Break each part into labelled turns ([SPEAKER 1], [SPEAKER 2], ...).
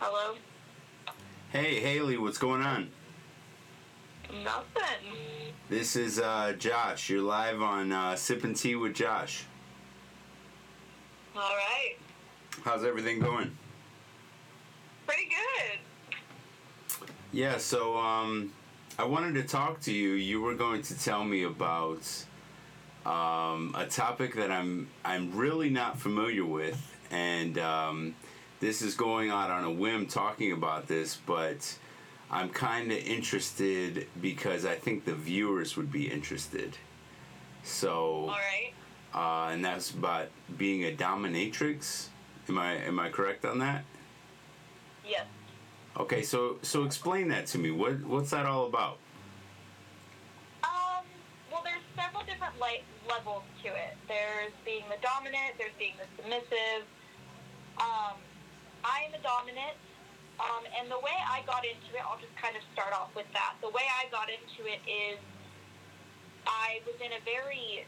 [SPEAKER 1] Hello?
[SPEAKER 2] Hey, Haley, what's going on?
[SPEAKER 1] Nothing.
[SPEAKER 2] This is uh, Josh. You're live on uh, Sippin' Tea with Josh.
[SPEAKER 1] All right.
[SPEAKER 2] How's everything going?
[SPEAKER 1] Pretty good.
[SPEAKER 2] Yeah, so um, I wanted to talk to you. You were going to tell me about um, a topic that I'm I'm really not familiar with, and um, this is going out on a whim talking about this, but I'm kind of interested because I think the viewers would be interested. So,
[SPEAKER 1] All right.
[SPEAKER 2] uh, and that's about being a dominatrix. Am I am I correct on that?
[SPEAKER 1] Yes.
[SPEAKER 2] Okay, so so explain that to me. What what's that all about?
[SPEAKER 1] Um, well, there's several different like levels to it. There's being the dominant, there's being the submissive. Um, I am a dominant, um, and the way I got into it, I'll just kind of start off with that. The way I got into it is I was in a very,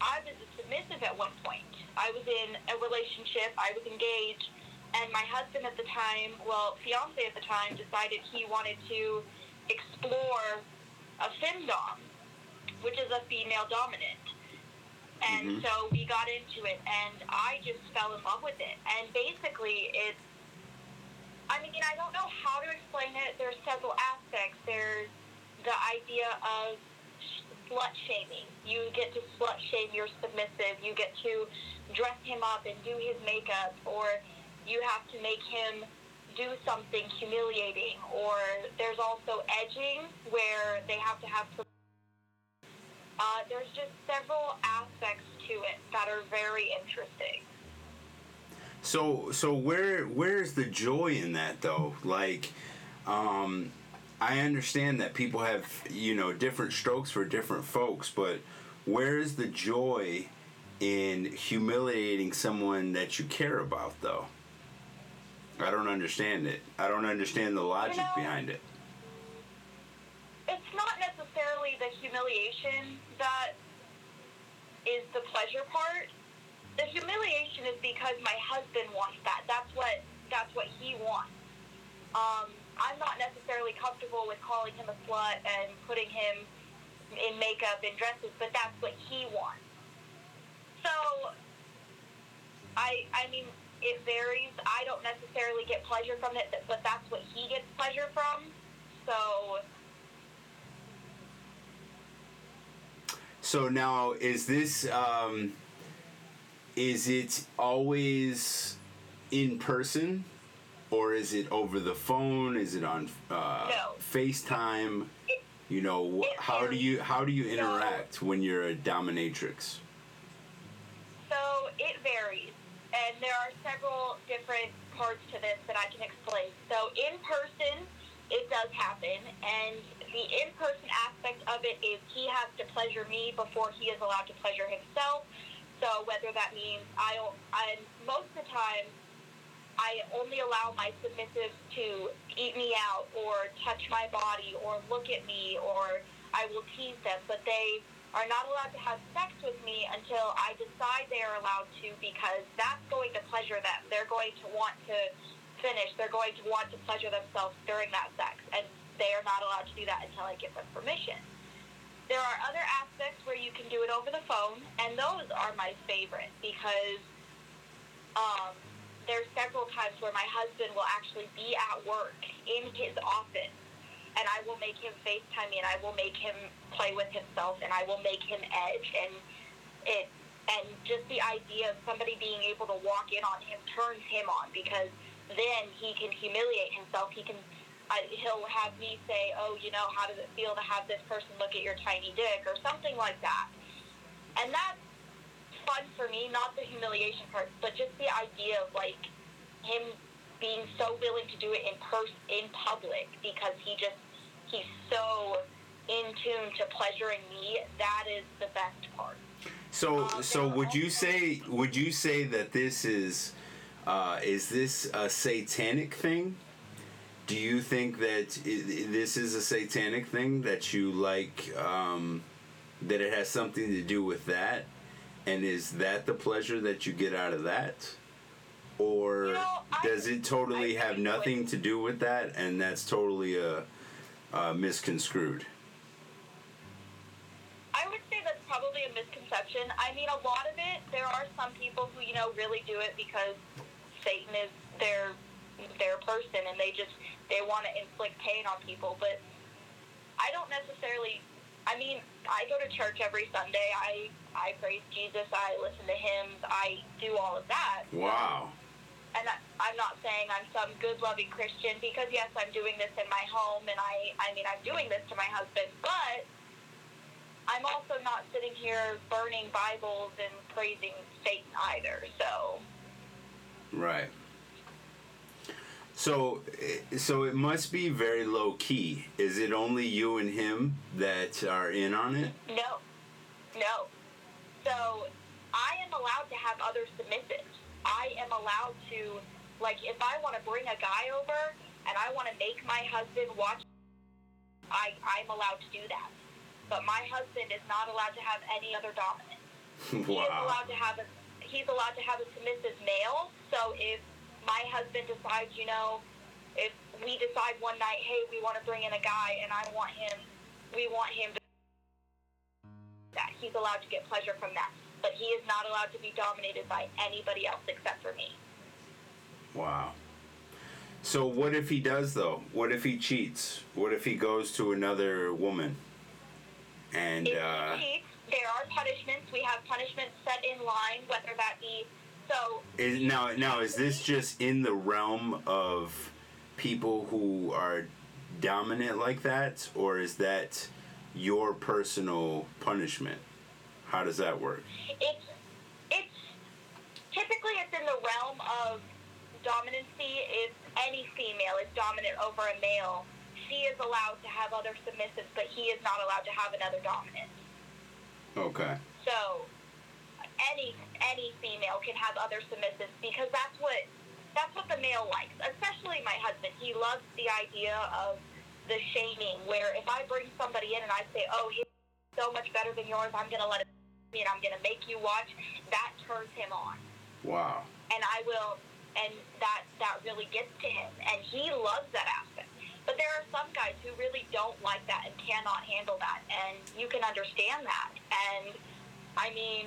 [SPEAKER 1] I was a submissive at one point. I was in a relationship, I was engaged, and my husband at the time, well, fiance at the time, decided he wanted to explore a femdom, which is a female dominant. And
[SPEAKER 2] Mhm.
[SPEAKER 1] so we got into it, and I just fell in love with it. And basically, it's, I mean, I don't know how to explain it. There's several aspects. There's the idea of sh- slut shaming. You get to slut shame your submissive. You get to dress him up and do his makeup, or you have to make him do something humiliating. Or there's also edging, where they have to have some. Uh, there's just several aspects to it that are very interesting.
[SPEAKER 2] So so where where's the joy in that though? Like um I understand that people have, you know, different strokes for different folks, but where is the joy in humiliating someone that you care about though? I don't understand it. I don't understand the logic
[SPEAKER 1] know-
[SPEAKER 2] behind it.
[SPEAKER 1] It's not necessarily the humiliation that is the pleasure part. The humiliation is because my husband wants that. That's what that's what he wants. Um, I'm not necessarily comfortable with calling him a slut and putting him in makeup and dresses, but that's what he wants. So, I I mean, it varies. I don't necessarily get pleasure from it, but that's what he gets pleasure from. So.
[SPEAKER 2] So now is this um is it always in person or is it over the phone? Is it on uh
[SPEAKER 1] No.
[SPEAKER 2] FaceTime?
[SPEAKER 1] It-
[SPEAKER 2] You know,
[SPEAKER 1] it
[SPEAKER 2] how do you how do you interact when you're a dominatrix?
[SPEAKER 1] So it varies, and there are several different parts to this that I can explain. So in person, it does happen, and the in-person aspect of it is he has to pleasure me before he is allowed to pleasure himself. So whether that means I, I most of the time, I only allow my submissives to eat me out or touch my body or look at me or I will tease them, but they are not allowed to have sex with me until I decide they are allowed to because that's going to pleasure them. They're going to want to finish. They're going to want to pleasure themselves during that sex, and they are not allowed to do that until I give them permission. There are other aspects where you can do it over the phone, and those are my favorite because um, there's several times where my husband will actually be at work in his office and I will make him FaceTime me and I will make him play with himself and I will make him edge and it and just the idea of somebody being able to walk in on him turns him on because then he can humiliate himself. He can I, he'll have me say, "Oh, you know, how does it feel to have this person look at your tiny dick?" or something like that. And that's fun for me, not the humiliation part, but just the idea of like him being so willing to do it in person in public because he just he's so in tune to pleasuring me. That is the best part.
[SPEAKER 2] So
[SPEAKER 1] Um,
[SPEAKER 2] so would you say would you say that this is uh, is this a satanic thing? Do you think that i- this is a satanic thing that you like um, that it has something to do with that? And is that the pleasure that you get out of that? or
[SPEAKER 1] You know, I-
[SPEAKER 2] does it totally
[SPEAKER 1] I
[SPEAKER 2] have nothing to do with that, and that's totally uh, uh, misconstrued?
[SPEAKER 1] I would say that's probably a misconception. I mean, a lot of it, there are some people who, you know, really do it because Satan is their their person and they just they want to inflict pain on people, but I don't necessarily I mean, I go to church every Sunday. I I praise Jesus. I listen to hymns. I do all of that.
[SPEAKER 2] Wow.
[SPEAKER 1] and I, I'm not saying I'm some good loving Christian because yes, I'm doing this in my home and I I mean I'm doing this to my husband, but I'm also not sitting here burning Bibles and praising Satan either. So
[SPEAKER 2] Right. So, eh, so it must be very low key. Is it only you and him that are in on it?
[SPEAKER 1] no, no. So I am allowed to have other submissives. I am allowed to like if I want to bring a guy over and I want to make my husband watch I I'm allowed to do that. But my husband is not allowed to have any other dominant. He is allowed to have a he's allowed to have a submissive male. So if my husband decides, you know, if we decide one night, hey, we want to bring in a guy and I want him, we want him to that he's allowed to get pleasure from that. But he is not allowed to be dominated by anybody else except for me.
[SPEAKER 2] Wow. So what if he does though? What if he cheats? What if he goes to another woman? And
[SPEAKER 1] If
[SPEAKER 2] uh,
[SPEAKER 1] he cheats, there are punishments. We have punishments set in line, whether that be so
[SPEAKER 2] is, now now is this just in the realm of people who are dominant like that, or is that your personal punishment? How does that work?
[SPEAKER 1] it's it's typically it's in the realm of dominancy if any female is dominant over a male she is allowed to have other submissives but he is not allowed to have another dominant
[SPEAKER 2] Okay.
[SPEAKER 1] so any any female can have other submissives because that's what that's what the male likes especially my husband. He loves the idea of the shaming where if i bring somebody in and i say oh he's so much better than yours i'm going to let it and i'm going to make you watch that turns him on.
[SPEAKER 2] Wow.
[SPEAKER 1] and i will and that that really gets to him and he loves that aspect. But there are some guys who really don't like that and cannot handle that and you can understand that. And i mean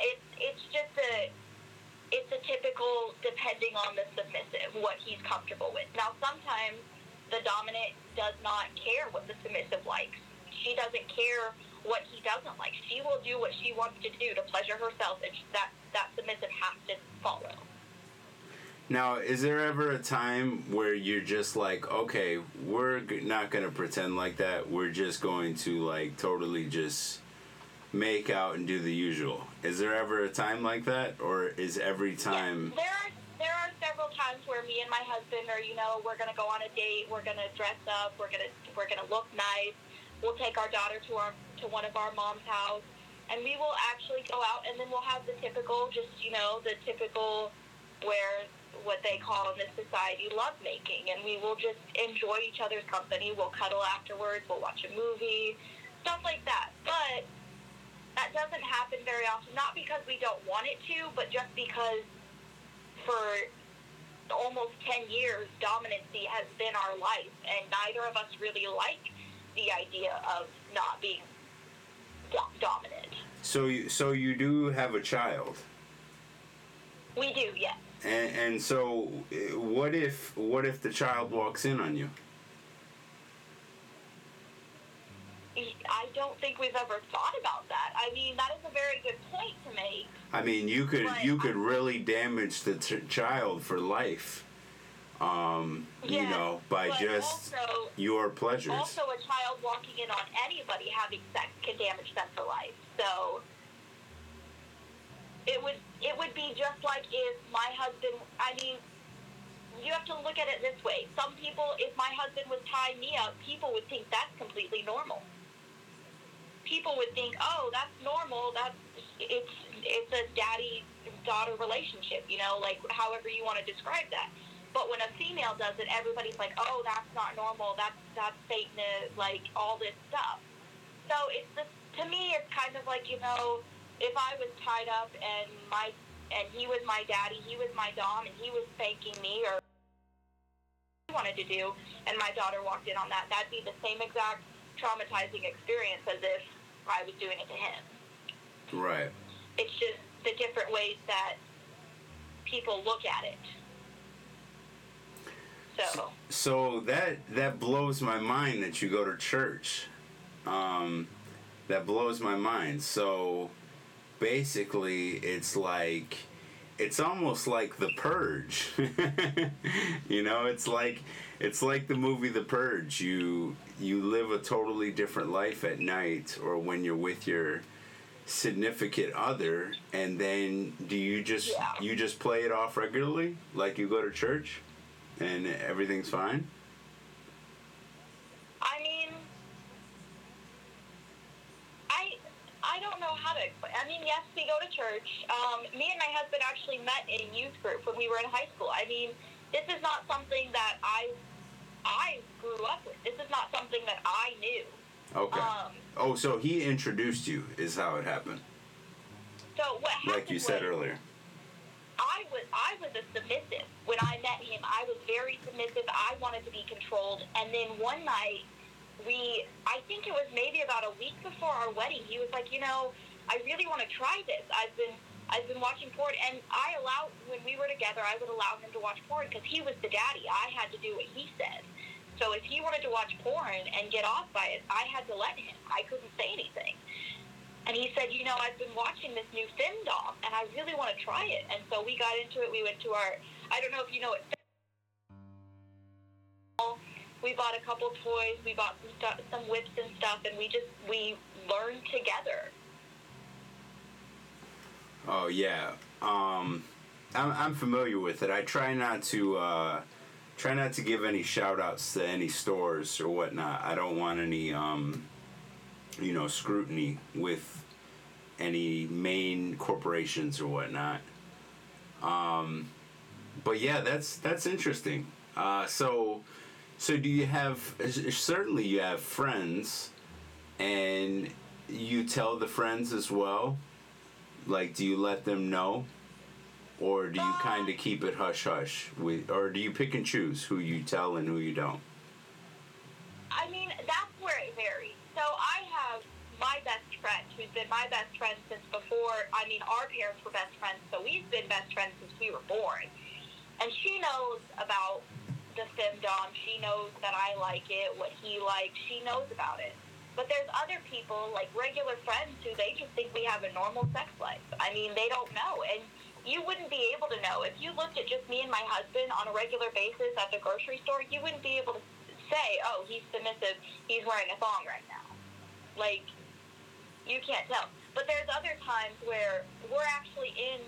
[SPEAKER 1] it's it's just a it's a typical depending on the submissive what he's comfortable with. Now sometimes the dominant does not care what the submissive likes. She doesn't care what he doesn't like. She will do what she wants to do to pleasure herself and that that submissive has to follow.
[SPEAKER 2] Now, is there ever a time where you're just like, okay, we're not gonna pretend like that. We're just going to like totally just make out and do the usual. Is there ever a time like that, or is every time?
[SPEAKER 1] There are there are several times where me and my husband are, you know, we're gonna go on a date, we're gonna dress up, we're gonna we're gonna look nice. We'll take our daughter to our to one of our mom's house, and we will actually go out, and then we'll have the typical, just you know, the typical where what they call in this society love making, and we will just enjoy each other's company. We'll cuddle afterwards. We'll watch a movie, stuff like that. But that doesn't happen very often. Not because we don't want it to, but just because for almost 10 years, dominancy has been our life, and neither of us really like the idea of not being do- dominant.
[SPEAKER 2] So, you, so you do have a child,
[SPEAKER 1] We do, yes.
[SPEAKER 2] and and so uh, what if what if the child walks in on you?
[SPEAKER 1] I don't think we've ever thought about that. I mean, that is a very good point to make.
[SPEAKER 2] I mean, you could you could really damage the t- child for life. Um, you know, by just
[SPEAKER 1] also,
[SPEAKER 2] your pleasures.
[SPEAKER 1] also a child walking in on anybody having sex can damage them for life. So it would it would be just like if my husband. I mean, you have to look at it this way. Some people, if my husband was tying me up, people would think that's completely normal. People would think, oh, that's normal. That's it's it's a daddy daughter relationship. You know, like however you want to describe that. But when a female does it, everybody's like, "Oh, that's not normal. That's that's Satan." Like all this stuff. So it's just to me, it's kind of like you know, if I was tied up and my and he was my daddy, he was my dom, and he was spanking me or wanted to do, and my daughter walked in on that, that'd be the same exact traumatizing experience as if I was doing it to him.
[SPEAKER 2] Right.
[SPEAKER 1] It's just the different ways that people look at it. So.
[SPEAKER 2] So that that blows my mind that you go to church. Um, that blows my mind. So basically, it's like it's almost like The Purge. you know, it's like it's like the movie The Purge. You you live a totally different life at night or when you're with your significant other and then do you just
[SPEAKER 1] Yeah.
[SPEAKER 2] you just play it off regularly like you go to church and everything's fine?
[SPEAKER 1] I mean, I I don't know how to. explain. I mean, yes, we go to church. Um, me and my husband actually met in youth group when we were in high school. I mean, this is not something that I I grew up with. This is not something that I knew.
[SPEAKER 2] Okay.
[SPEAKER 1] Um,
[SPEAKER 2] oh, so he introduced you is how it happened.
[SPEAKER 1] so what happened
[SPEAKER 2] Like you said earlier.
[SPEAKER 1] I was I was a submissive when I met him. I was very submissive. I wanted to be controlled. And then one night, we I think it was maybe about a week before our wedding. He was like, you know, I really want to try this. I've been I've been watching porn, and I allowed when we were together, I would allow him to watch porn because he was the daddy. I had to do what he said. So if he wanted to watch porn and get off by it, I had to let him. I couldn't say anything. And he said, you know, I've been watching this new femdom, and I really want to try it. And so we got into it. We went to our, I don't know if you know what. We bought a couple toys. We bought some stuff, some whips and stuff, and we just we learned together.
[SPEAKER 2] Oh yeah. Um, I'm I'm familiar with it. I try not to uh, try not to give any shout outs to any stores or whatnot. I don't want any um, you know scrutiny with any main corporations or whatnot. Um, but yeah, that's that's interesting. Uh, so so do you have certainly you have friends and you tell the friends as well like do you let them know or do you kind of keep it hush hush with or do you pick and choose who you tell and who you don't
[SPEAKER 1] I mean, that's where it varies. So I have my best friend, who's been my best friend since before. I mean, our parents were best friends, so we've been best friends since we were born. And she knows about the femdom. She knows that I like it, what he likes. She knows about it. But there's other people, like regular friends, who they just think we have a normal sex life. I mean, they don't know. And you wouldn't be able to know. If you looked at just me and my husband on a regular basis at the grocery store, you wouldn't be able to say, oh, he's submissive, he's wearing a thong right now. Like, you can't tell. But there's other times where we're actually in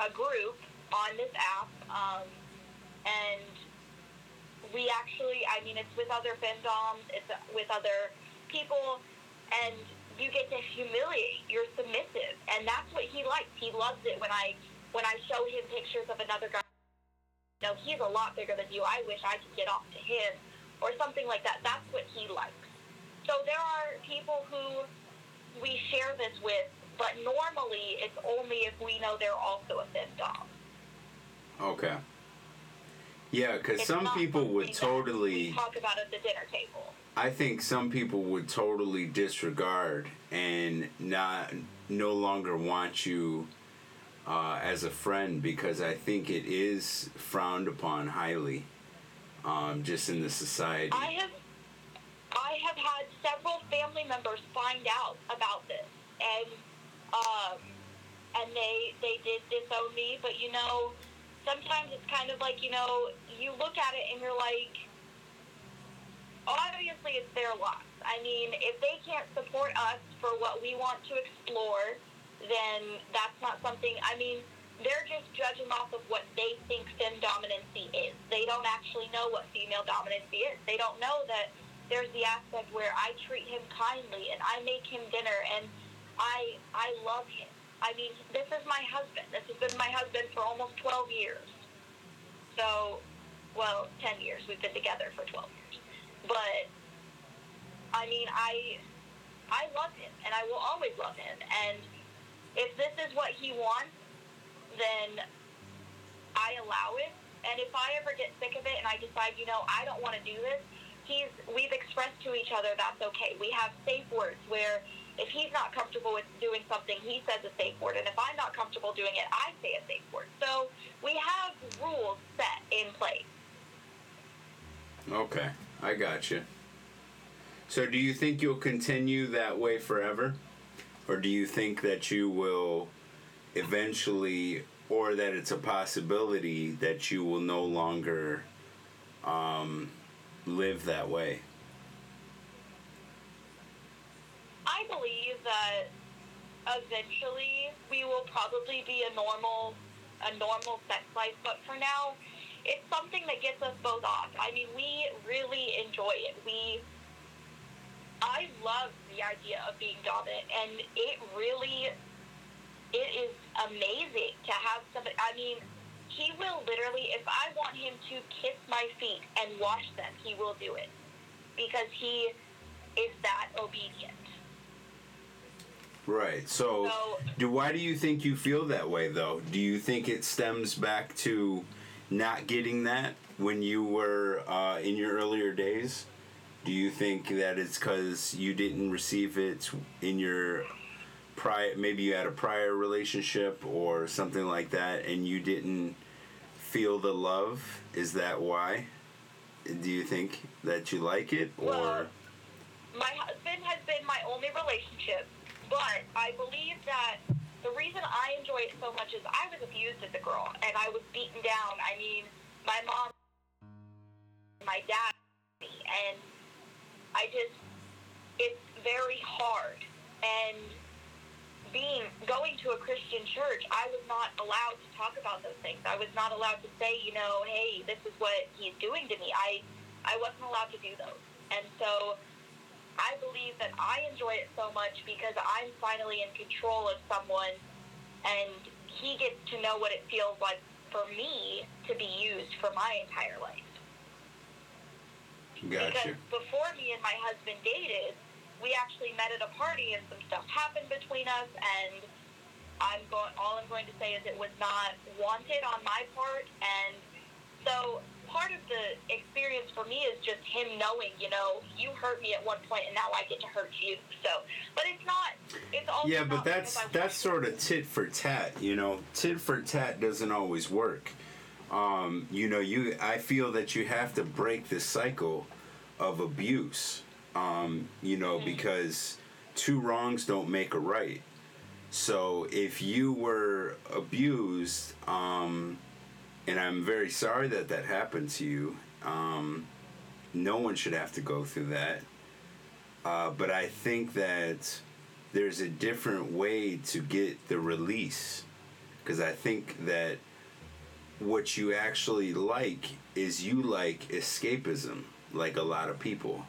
[SPEAKER 1] a group on this app, um, and we actually, I mean, it's with other femdoms, it's with other people, and you get to humiliate. You're submissive, and that's what he likes. He loves it when I when I show him pictures of another guy. Know, he's a lot bigger than you. I wish I could get off to him, or something like that. That's what he likes. So there are people who we share this with, but normally it's only if we know they're also a femdom.
[SPEAKER 2] okay yeah because some people would totally
[SPEAKER 1] talk about at the dinner table.
[SPEAKER 2] I think some people would totally disregard and not no longer want you uh, as a friend because i think it is frowned upon highly um, just in the society
[SPEAKER 1] I have I have had several family members find out about this, and um, and they they did disown me. But you know, sometimes it's kind of like you know, you look at it and you're like, obviously it's their loss. I mean, if they can't support us for what we want to explore, then that's not something. I mean, they're just judging off of what they think fem dominancy is. They don't actually know what female dominancy is. They don't know that there's the aspect where I treat him kindly and I make him dinner and I I love him. I mean, this is my husband. This has been my husband for almost 12 years. So, well, 10 years. We've been together for 12 years. But I mean, I I love him and I will always love him. And if this is what he wants, then I allow it. And if I ever get sick of it and I decide, you know, I don't want to do this, he's we've expressed to each other that's okay. We have safe words where if he's not comfortable with doing something, he says a safe word, and if I'm not comfortable doing it, I say a safe word. So we have rules set in place.
[SPEAKER 2] Okay, I got you. So, do you think you'll continue that way forever? Or do you think that you will eventually, or that it's a possibility that you will no longer um, live that way?
[SPEAKER 1] I believe that eventually we will probably be a normal a normal sex life, but for now it's something that gets us both off. I mean, we really enjoy it. We I love the idea of being dominant and it really it is amazing to have somebody I mean, he will literally if I want him to kiss my feet and wash them, he will do it. Because he is that obedient.
[SPEAKER 2] Right. So,
[SPEAKER 1] So-
[SPEAKER 2] do why do you think you feel that way though? Do you think it stems back to not getting that when you were uh, in your earlier days? Do you think that it's because you didn't receive it in your prior? Maybe you had a prior relationship or something like that, and you didn't feel the love. Is that why? Do you think that you like it, or
[SPEAKER 1] Well, my husband has been my only relationship, but I believe that the reason I enjoy it so much is I was abused as a girl and I was beaten down. I mean, my mom, my dad, and I just, it's very hard. And being going to a Christian church, I was not allowed to talk about those things. I was not allowed to say, you know, hey, this is what he's doing to me. I, I wasn't allowed to do those. And so I believe that I enjoy it so much because I'm finally in control of someone and he gets to know what it feels like for me to be used for my entire life.
[SPEAKER 2] gotcha?
[SPEAKER 1] Because before me and my husband dated, we actually met at a party and some stuff happened between us and I'm going all I'm going to say is it was not wanted on my part and so part of the experience for me is just him knowing, you know, you hurt me at one point and now I get to hurt you. So but it's not it's also
[SPEAKER 2] Yeah, but that's that's sort of tit for tat, you know. Tit for tat doesn't always work. Um, you know, you I feel that you have to break the cycle of abuse. Um, you know, because two wrongs don't make a right. So if you were abused, um, and I'm very sorry that that happened to you. Um, no one should have to go through that. Uh, but I think that there's a different way to get the release. Because I think that what you actually like is you like escapism, like a lot of people.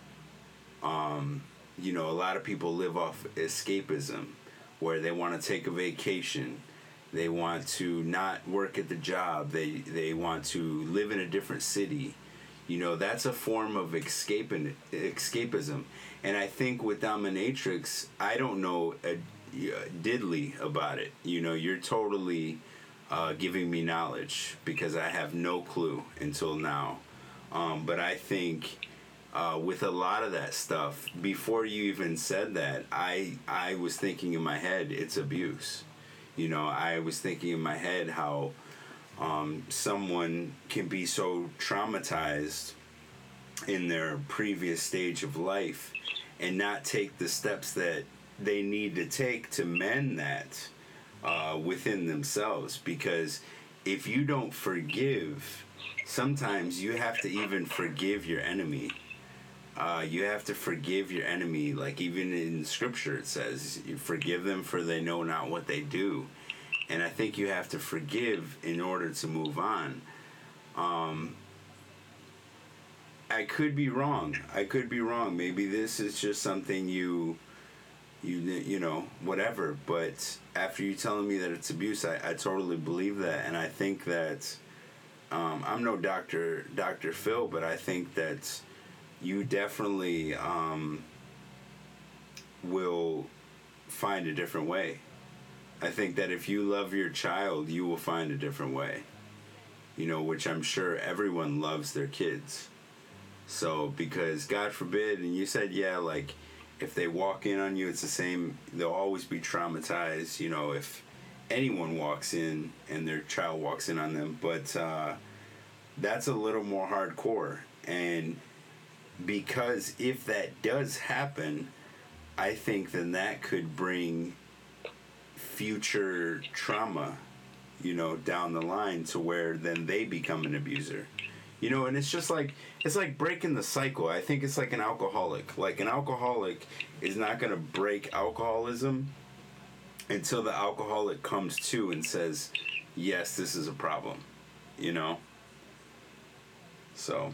[SPEAKER 2] Um, you know, a lot of people live off escapism, where they want to take a vacation, they want to not work at the job, they they want to live in a different city. You know, that's a form of escaping escapism, and I think with dominatrix, I don't know a, a diddly about it. You know, you're totally uh, giving me knowledge because I have no clue until now. Um, but I think uh, with a lot of that stuff, before you even said that, I I was thinking in my head it's abuse. You know, I was thinking in my head how um, someone can be so traumatized in their previous stage of life and not take the steps that they need to take to mend that uh, within themselves. Because if you don't forgive sometimes you have to even forgive your enemy uh, you have to forgive your enemy. Like even in scripture it says forgive them for they know not what they do. And i think you have to forgive in order to move on. Um, i could be wrong. I could be wrong. Maybe this is just something you you you know whatever. But after you telling me that it's abuse i, I totally believe that. And i think that um, i'm no doctor dr phil but i think that you definitely um, will find a different way I think that if you love your child, you will find a different way. You know, which I'm sure everyone loves their kids. So, because God forbid, and you said, yeah, like if they walk in on you, it's the same, they'll always be traumatized, you know, if anyone walks in and their child walks in on them. But uh, that's a little more hardcore. And because if that does happen, I think then that could bring future trauma, you know, down the line to where then they become an abuser. You know, and it's just like it's like breaking the cycle. I think it's like an alcoholic. Like an alcoholic is not going to break alcoholism until the alcoholic comes to and says, "Yes, this is a problem." You know? So,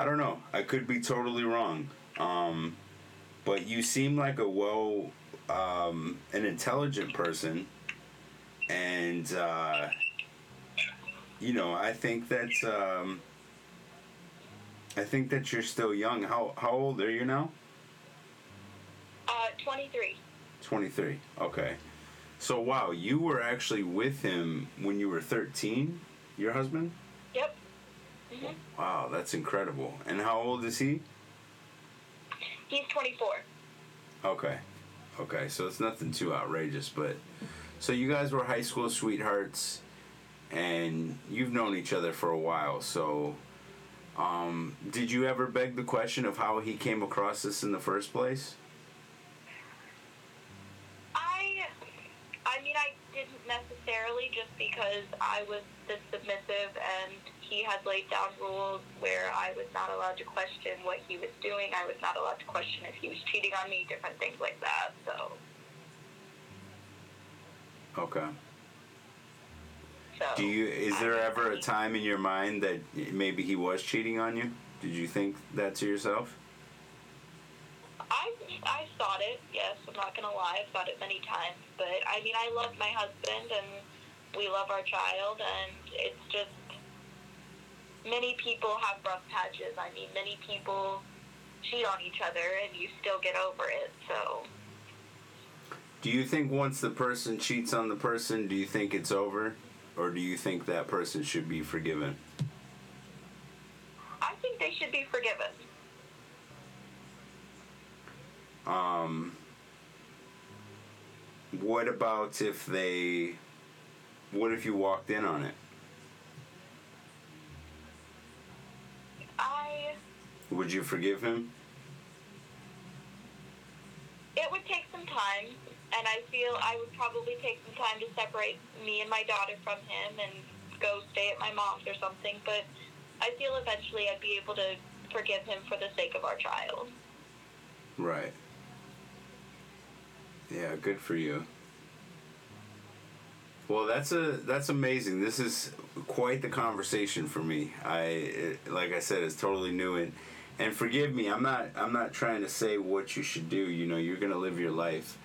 [SPEAKER 2] I don't know. I could be totally wrong. Um, but you seem like a well um, an intelligent person and uh, you know i think that um, i think that you're still young how how old are you now
[SPEAKER 1] Uh, 23.
[SPEAKER 2] 23 okay so wow you were actually with him when you were 13 your husband
[SPEAKER 1] Yep. Hmm
[SPEAKER 2] wow that's incredible and how old is he
[SPEAKER 1] He's 24.
[SPEAKER 2] Okay. Okay, so it's nothing too outrageous, but so you guys were high school sweethearts and you've known each other for a while. So um, did you ever beg the question of how he came across this in the first place?
[SPEAKER 1] I, I mean, I didn't necessarily just because I was the submissive and he had laid down rules where I was not allowed to question what he was doing. I was not allowed to question if he was cheating on me, different things like that. So,
[SPEAKER 2] Okay.
[SPEAKER 1] so.
[SPEAKER 2] Do you is there
[SPEAKER 1] mean,
[SPEAKER 2] ever a time in your mind that maybe he was cheating on you? Did you think that to yourself?
[SPEAKER 1] I I thought it. Yes, I'm not gonna lie. I've thought it many times. But I mean, I love my husband and we love our child, and it's just many people have rough patches. I mean, many people cheat on each other, and you still get over it. So
[SPEAKER 2] Do you think once the person cheats on the person, do you think it's over? Or do you think that person should be forgiven?
[SPEAKER 1] I think they should be forgiven.
[SPEAKER 2] Um, what about if they. What if you walked in on it?
[SPEAKER 1] I
[SPEAKER 2] Would you forgive him?
[SPEAKER 1] it would take some time, and I feel I would probably take some time to separate me and my daughter from him and go stay at my mom's or something. But I feel eventually I'd be able to forgive him for the sake of our child.
[SPEAKER 2] Right. Yeah, good for you. Well, that's a that's amazing. This is quite the conversation for me. I it, like I said, it's totally new and and forgive me. I'm not I'm not trying to say what you should do. You know, you're gonna live your life.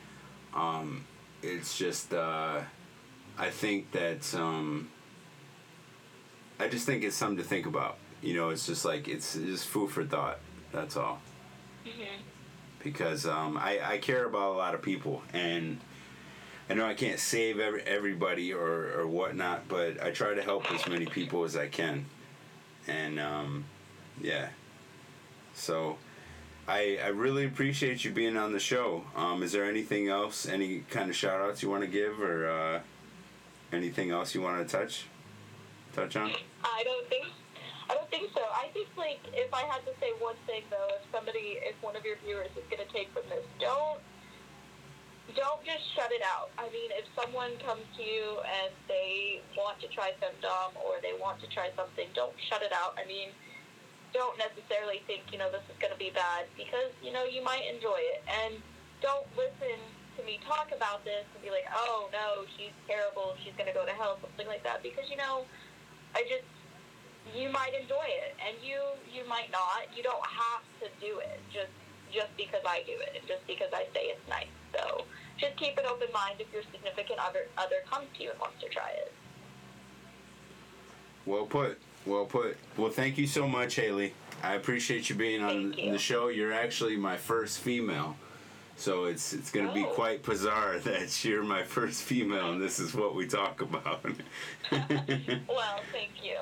[SPEAKER 2] Um, it's just uh, I think that um, I just think it's something to think about. You know, it's just like it's just food for thought. That's all
[SPEAKER 1] hmm
[SPEAKER 2] because um, I, I care about a lot of people and I know I can't save every, everybody or, or whatnot, but I try to help as many people as I can. And um, yeah. So I, I really appreciate you being on the show. Um, is there anything else, any kind of shout outs you want to give or uh, anything else you want to touch? Touch on?
[SPEAKER 1] I don't think. I don't think so. I think like if I had to say one thing though, if somebody, if one of your viewers is going to take from this, don't don't just shut it out. I mean, if someone comes to you and they want to try femdom or they want to try something, don't shut it out. I mean, don't necessarily think you know this is going to be bad because you know you might enjoy it, and don't listen to me talk about this and be like, oh no, she's terrible, she's going to go to hell, something like that, because you know, I just you might enjoy it and you you might not. You don't have to do it just just because i do it and just because i say it's nice. So just keep an open mind if your significant other other comes to you and wants to try it.
[SPEAKER 2] Well put. Well put. Well, thank you so much, Haley. I appreciate you being on
[SPEAKER 1] you.
[SPEAKER 2] the show. You're actually my first female So it's it's going to be
[SPEAKER 1] Oh.
[SPEAKER 2] quite bizarre that you're my first female and this is what we talk about.
[SPEAKER 1] Well, thank you.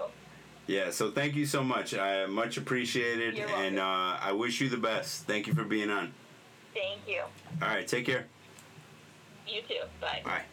[SPEAKER 2] yeah, so thank you so much. I much appreciated and uh, I wish you the best. Thank you for being on.
[SPEAKER 1] Thank you.
[SPEAKER 2] All right, take care.
[SPEAKER 1] You too. Bye.
[SPEAKER 2] Bye.